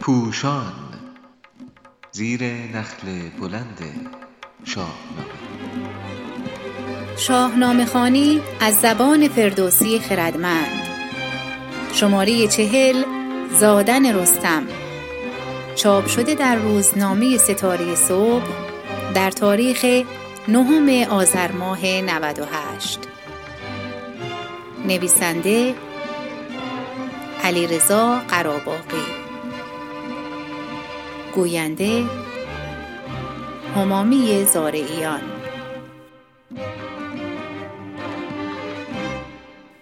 پوشان زیر نخل بلند شاهنامه. شاهنامه خانی از زبان فردوسی خردمند. شماره چهل زادن رستم. چاپ شده در روزنامه ستاره صبح در تاریخ نهم آذر ماه 98 نویسنده علیرضا قراباقی. گوینده همامی زارعیان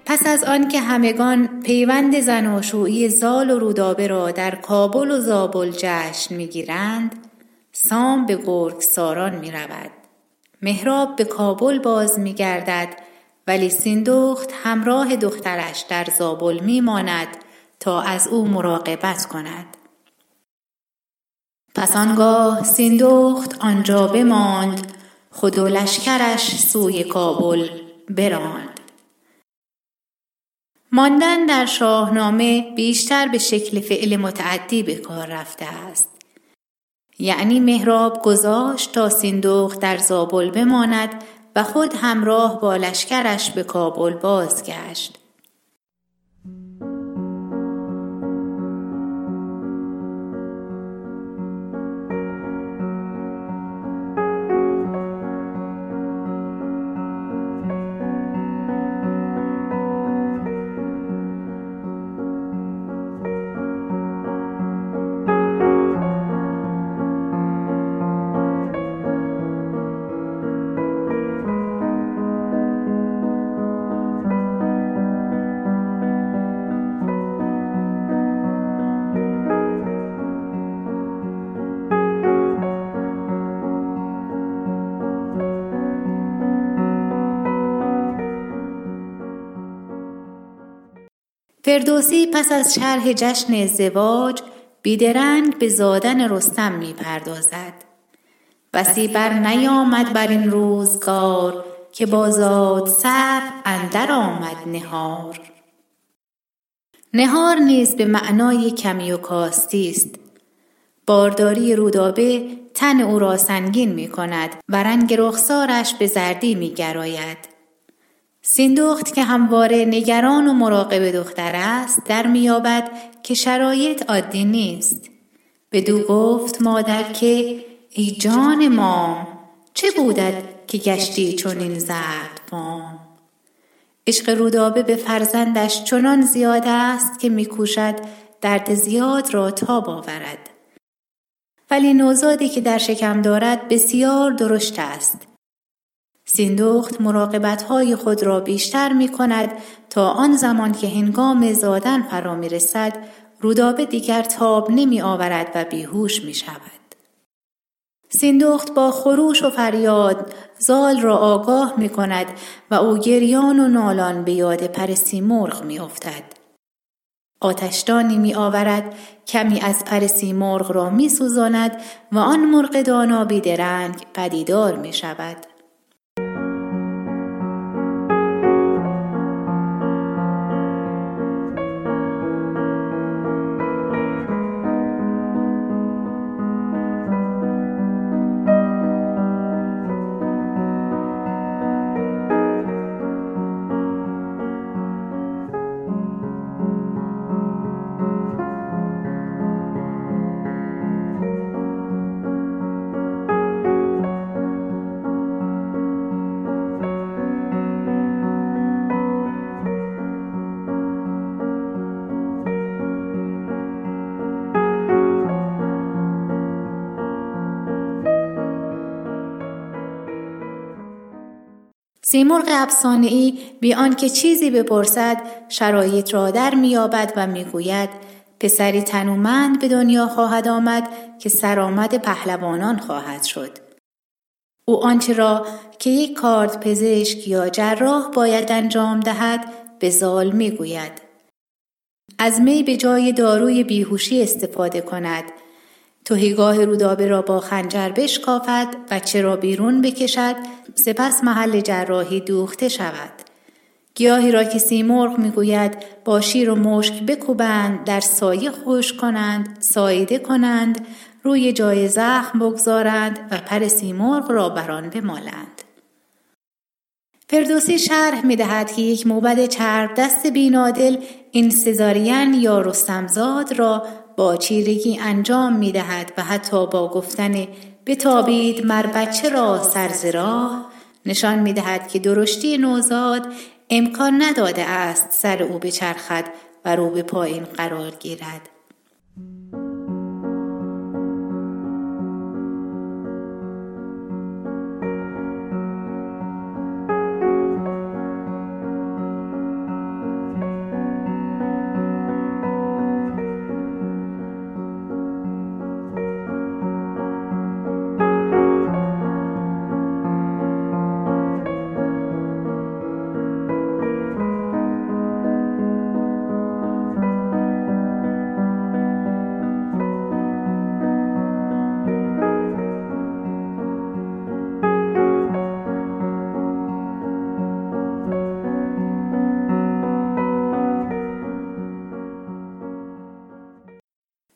پس از آنکه همگان پیوند زناشویی زال و رودابه را در کابل و زابل جشن می‌گیرند سام به گرگساران می رود. مهراب به کابل باز می گردد ولی سیندخت همراه دخترش در زابل می ماند تا از او مراقبت کند. پس آنگاه سیندخت آنجا بماند خود و لشکرش سوی کابل براند. ماندن در شاهنامه بیشتر به شکل فعل متعدی به کار رفته است. یعنی مهراب گذاشت تا سیندخت در زابل بماند و خود همراه با لشکرش به کابل بازگشت. فردوسی پس از شرح جشن ازدواج بیدرنگ به زادن رستم می پردازد. بسی بر نیامد بر این روزگار که بازاد سر اندر آمد نهار نهار نیز به معنای کمی و کاستی است بارداری رودابه تن او را سنگین می کند و رنگ رخسارش به زردی می گراید. سیندخت که همواره نگران و مراقب دختر است در میابد که شرایط عادی نیست. بدو گفت مادر که ای جان مام چه بودد که گشتی چنین زرد فام عشق رودابه به فرزندش چنان زیاد است که میکوشد درد زیاد را تاب آورد. ولی نوزادی که در شکم دارد بسیار درشت است. سیندخت مراقبت های خود را بیشتر می کند تا آن زمان که هنگام زادن فرا می رسد رودابه دیگر تاب نمی آورد و بیهوش می شود. سیندخت با خروش و فریاد زال را آگاه می کند و او گریان و نالان به یاد پر سیمرغ می افتد. آتشدانی می آورد کمی از پر سیمرغ را می سوزاند و آن مرغ دانا بیدرنگ پدیدار می شود. سیمرغ افسانهای بی آنکه چیزی بپرسد شرایط را در مییابد و می‌گوید پسری تنومند به دنیا خواهد آمد که سرآمد پهلوانان خواهد شد. او آنچه را که یک کارد پزشک یا جراح باید انجام دهد به زال می‌گوید. از می به جای داروی بیهوشی استفاده کند. توهیگاه رودابه را با خنجر بشکافد و چرا بیرون بکشد سپس محل جراحی دوخته شود. گیاهی را که سیمرغ می‌گوید با شیر و مشک بکوبند در سایه خوش کنند سایده کنند روی جای زخم بگذارند و پر سیمرغ را بران بمالند. فردوسی شرح می دهد که یک موبد چرب دست بینادل این سزارین یا رستمزاد را با چیرگی انجام می دهد و حتی با گفتن بتابید مر بچه را راه نشان می دهد که درشتی نوزاد امکان نداده است سر او بچرخد و رو به پایین قرار گیرد.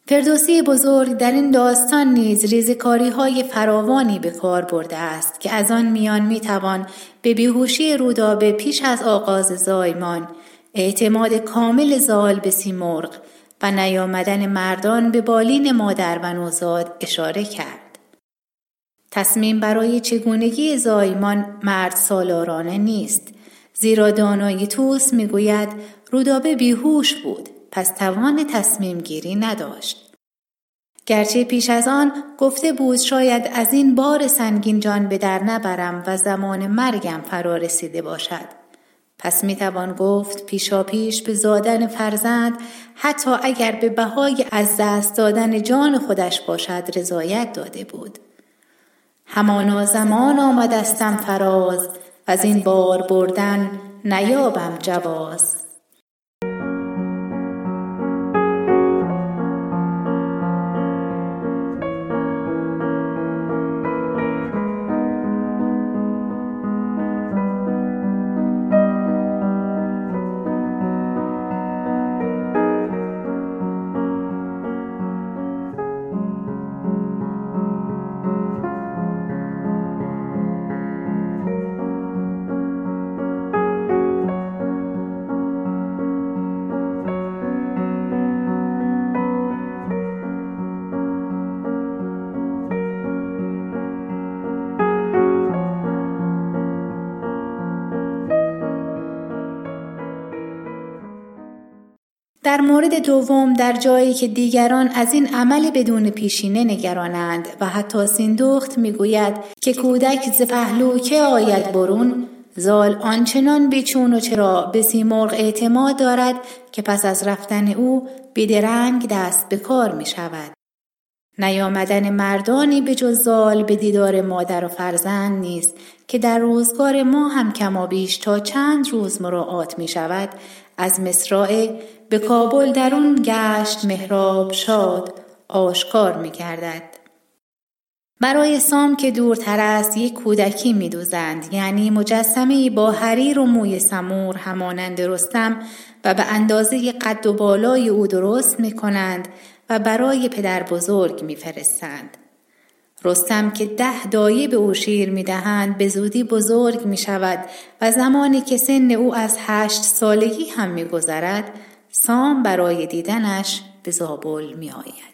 فردوسی بزرگ در این داستان نیز ریزکاری های فراوانی به کار برده است که از آن میان می‌توان به بیهوشی رودابه پیش از آغاز زایمان اعتماد کامل زال به سیمرغ و نیامدن مردان به بالین مادر و نوزاد اشاره کرد. تصمیم برای چگونگی زایمان مرد سالارانه نیست زیرا دانای توس می‌گوید رودابه بیهوش بود پس توان تصمیم گیری نداشت. گرچه پیش از آن گفته بود شاید از این بار سنگین جان به در نبرم و زمان مرگم فرا رسیده باشد. پس می توان گفت پیشا پیش به زادن فرزند حتی اگر به بهای از دست دادن جان خودش باشد رضایت داده بود. همانا زمان آمدستم فراز از این بار بردن نیابم جواز در مورد دوم در جایی که دیگران از این عمل بدون پیشینه نگرانند و حتی سیندخت می‌گوید که کودک ز پهلو که آید برون زال آنچنان بیچون و چرا به سیمرغ اعتماد دارد که پس از رفتن او بیدرنگ دست به کار می شود. نیامدن مردانی به جز زال به دیدار مادر و فرزند نیست که در روزگار ما هم کما بیش تا چند روز مراعات می شود از مصرع به کابل درون گشت مهراب شاد آشکار می کردد. برای سام که دورتر است یک کودکی می دوزند یعنی مجسمه با حریر و موی سمور همانند رستم و به اندازه قد و بالای او درست می کنند و برای پدر بزرگ می فرستند. رستم که ده دایه به او شیر می دهند به زودی بزرگ می شود و زمانی که سن او از هشت سالگی هم می گذرد سام برای دیدنش به زابل می آید.